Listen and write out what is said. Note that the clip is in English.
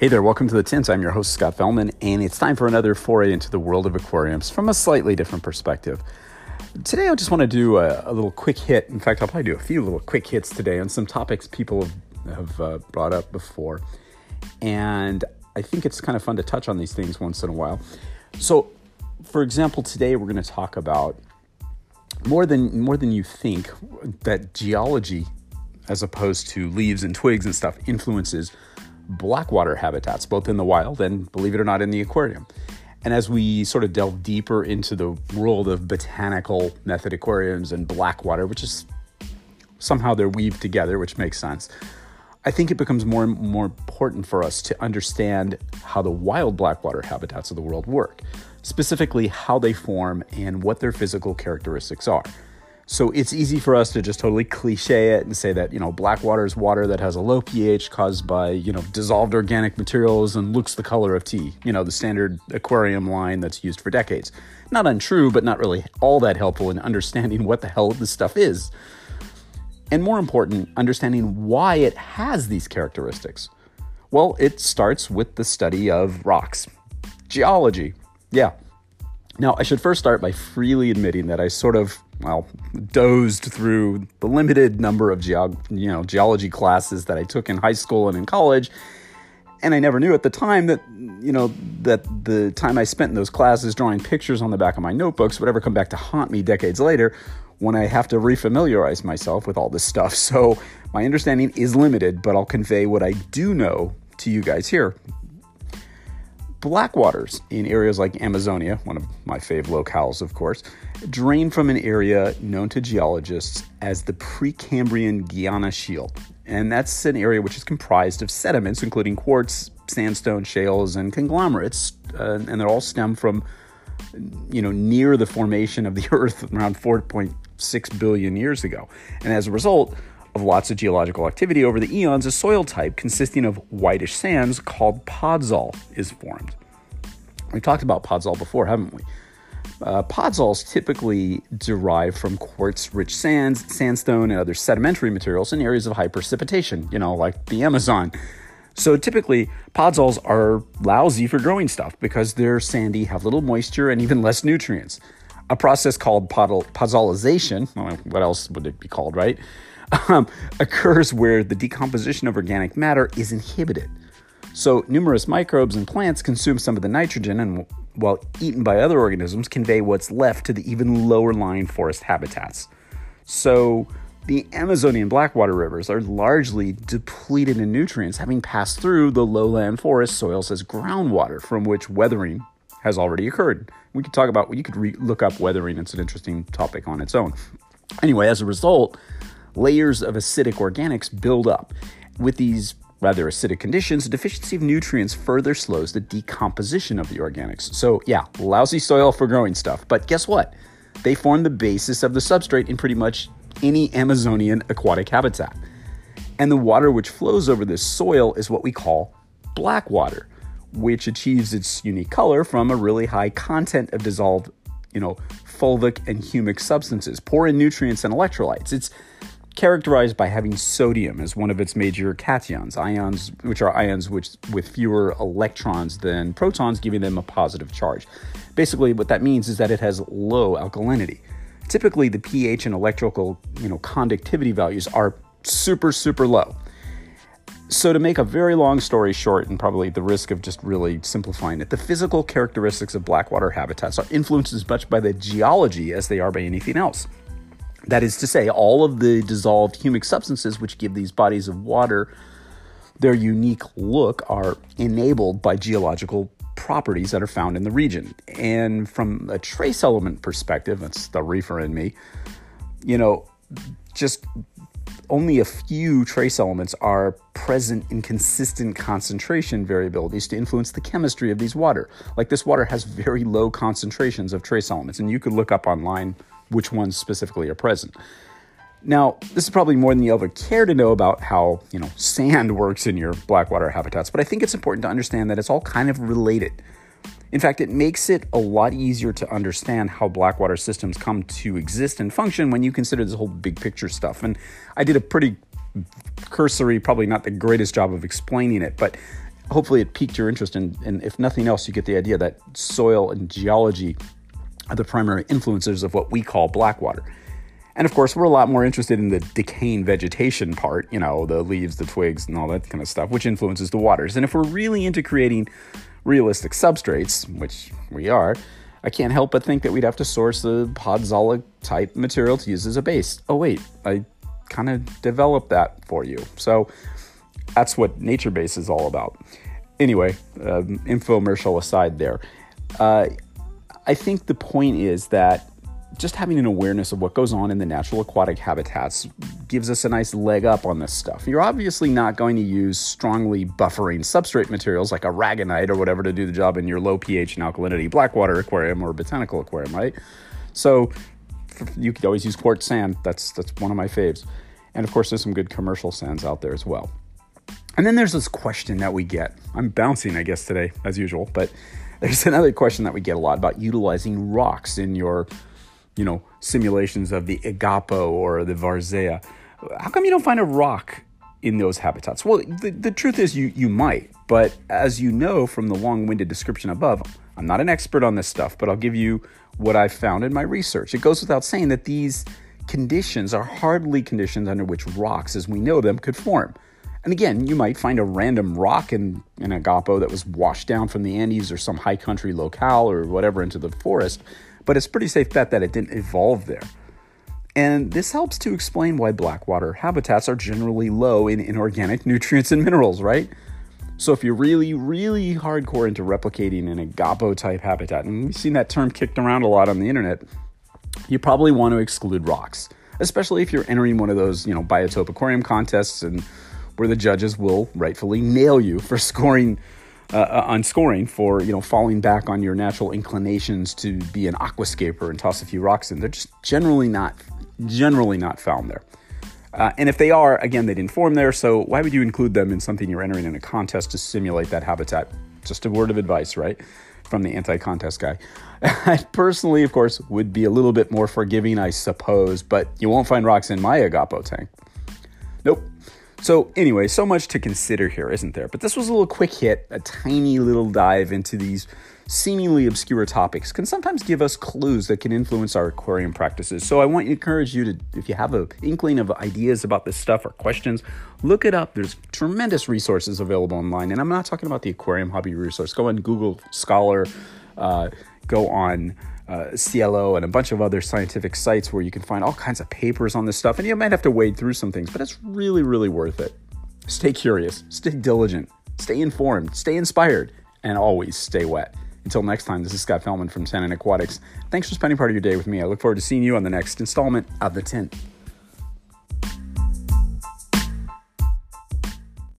Hey there, welcome to the Tint. I'm your host, Scott Fellman, and it's time for another foray into the world of aquariums from a slightly different perspective. Today, I just want to do a, a little quick hit. In fact, I'll probably do a few little quick hits today on some topics people have, have uh, brought up before. And I think it's kind of fun to touch on these things once in a while. So, for example, today we're going to talk about more than more than you think that geology, as opposed to leaves and twigs and stuff, influences blackwater habitats, both in the wild and, believe it or not, in the aquarium. And as we sort of delve deeper into the world of botanical method aquariums and blackwater, which is somehow they're weaved together, which makes sense, I think it becomes more and more important for us to understand how the wild blackwater habitats of the world work, specifically how they form and what their physical characteristics are. So it's easy for us to just totally cliche it and say that, you know, black water is water that has a low pH caused by, you know, dissolved organic materials and looks the color of tea, you know, the standard aquarium line that's used for decades. Not untrue, but not really all that helpful in understanding what the hell this stuff is. And more important, understanding why it has these characteristics. Well, it starts with the study of rocks. Geology. Yeah. Now, I should first start by freely admitting that I sort of well, dozed through the limited number of geog- you know, geology classes that I took in high school and in college. And I never knew at the time that, you know, that the time I spent in those classes drawing pictures on the back of my notebooks would ever come back to haunt me decades later when I have to refamiliarize myself with all this stuff. So my understanding is limited, but I'll convey what I do know to you guys here Blackwaters in areas like Amazonia, one of my fave locales, of course, drain from an area known to geologists as the Precambrian Guiana Shield. And that's an area which is comprised of sediments, including quartz, sandstone, shales, and conglomerates, uh, and they all stem from, you know, near the formation of the Earth around 4.6 billion years ago. And as a result, of lots of geological activity over the eons, a soil type consisting of whitish sands called podzol is formed. We've talked about podzol before, haven't we? Uh, podzols typically derive from quartz rich sands, sandstone, and other sedimentary materials in areas of high precipitation, you know, like the Amazon. So typically, podzols are lousy for growing stuff because they're sandy, have little moisture, and even less nutrients. A process called podzolization, what else would it be called, right? um, occurs where the decomposition of organic matter is inhibited. So, numerous microbes and plants consume some of the nitrogen and, while eaten by other organisms, convey what's left to the even lower lying forest habitats. So, the Amazonian Blackwater rivers are largely depleted in nutrients, having passed through the lowland forest soils as groundwater from which weathering has already occurred. We could talk about, you could re- look up weathering, it's an interesting topic on its own. Anyway, as a result, layers of acidic organics build up. With these rather acidic conditions, deficiency of nutrients further slows the decomposition of the organics. So, yeah, lousy soil for growing stuff. But guess what? They form the basis of the substrate in pretty much any Amazonian aquatic habitat. And the water which flows over this soil is what we call black water, which achieves its unique color from a really high content of dissolved, you know, fulvic and humic substances, poor in nutrients and electrolytes. It's characterized by having sodium as one of its major cations, ions, which are ions which with fewer electrons than protons, giving them a positive charge. Basically, what that means is that it has low alkalinity. Typically, the pH and electrical, you know, conductivity values are super, super low. So, to make a very long story short, and probably the risk of just really simplifying it, the physical characteristics of blackwater habitats are influenced as much by the geology as they are by anything else. That is to say, all of the dissolved humic substances which give these bodies of water their unique look are enabled by geological properties that are found in the region. And from a trace element perspective, that's the reefer in me, you know, just only a few trace elements are present in consistent concentration variabilities to influence the chemistry of these water. Like this water has very low concentrations of trace elements, and you could look up online which ones specifically are present. Now, this is probably more than you ever care to know about how, you know, sand works in your blackwater habitats, but I think it's important to understand that it's all kind of related. In fact, it makes it a lot easier to understand how blackwater systems come to exist and function when you consider this whole big picture stuff. And I did a pretty cursory, probably not the greatest job of explaining it, but hopefully it piqued your interest, and, and if nothing else, you get the idea that soil and geology the primary influencers of what we call blackwater. And of course, we're a lot more interested in the decaying vegetation part, you know, the leaves, the twigs, and all that kind of stuff, which influences the waters. And if we're really into creating realistic substrates, which we are, I can't help but think that we'd have to source the podzolic type material to use as a base. Oh, wait, I kind of developed that for you. So that's what Nature Base is all about. Anyway, um, infomercial aside there. Uh, I think the point is that just having an awareness of what goes on in the natural aquatic habitats gives us a nice leg up on this stuff. You're obviously not going to use strongly buffering substrate materials like aragonite or whatever to do the job in your low pH and alkalinity blackwater aquarium or botanical aquarium, right? So you could always use quartz sand. That's that's one of my faves. And of course, there's some good commercial sands out there as well. And then there's this question that we get. I'm bouncing, I guess, today, as usual, but there's another question that we get a lot about utilizing rocks in your you know, simulations of the Igapo or the Varzea. How come you don't find a rock in those habitats? Well, the, the truth is you, you might, but as you know from the long winded description above, I'm not an expert on this stuff, but I'll give you what I've found in my research. It goes without saying that these conditions are hardly conditions under which rocks, as we know them, could form. And again, you might find a random rock in, in Igapo that was washed down from the Andes or some high country locale or whatever into the forest but it's pretty safe bet that it didn't evolve there. And this helps to explain why blackwater habitats are generally low in inorganic nutrients and minerals, right? So if you're really, really hardcore into replicating an igapo type habitat, and we've seen that term kicked around a lot on the internet, you probably want to exclude rocks, especially if you're entering one of those, you know, biotope aquarium contests and where the judges will rightfully nail you for scoring uh, uh, on scoring for you know falling back on your natural inclinations to be an aquascaper and toss a few rocks in. They're just generally not generally not found there. Uh, and if they are, again, they didn't form there, so why would you include them in something you're entering in a contest to simulate that habitat? Just a word of advice, right? From the anti contest guy. I personally, of course, would be a little bit more forgiving, I suppose, but you won't find rocks in my Igapo tank. Nope. So, anyway, so much to consider here, isn't there? But this was a little quick hit, a tiny little dive into these seemingly obscure topics can sometimes give us clues that can influence our aquarium practices. So I want to encourage you to, if you have an inkling of ideas about this stuff or questions, look it up. There's tremendous resources available online. And I'm not talking about the aquarium hobby resource. Go on Google Scholar, uh, go on uh, SciELO and a bunch of other scientific sites where you can find all kinds of papers on this stuff. And you might have to wade through some things, but it's really, really worth it. Stay curious, stay diligent, stay informed, stay inspired, and always stay wet. Until next time, this is Scott Fellman from Tannin Aquatics. Thanks for spending part of your day with me. I look forward to seeing you on the next installment of The Tint.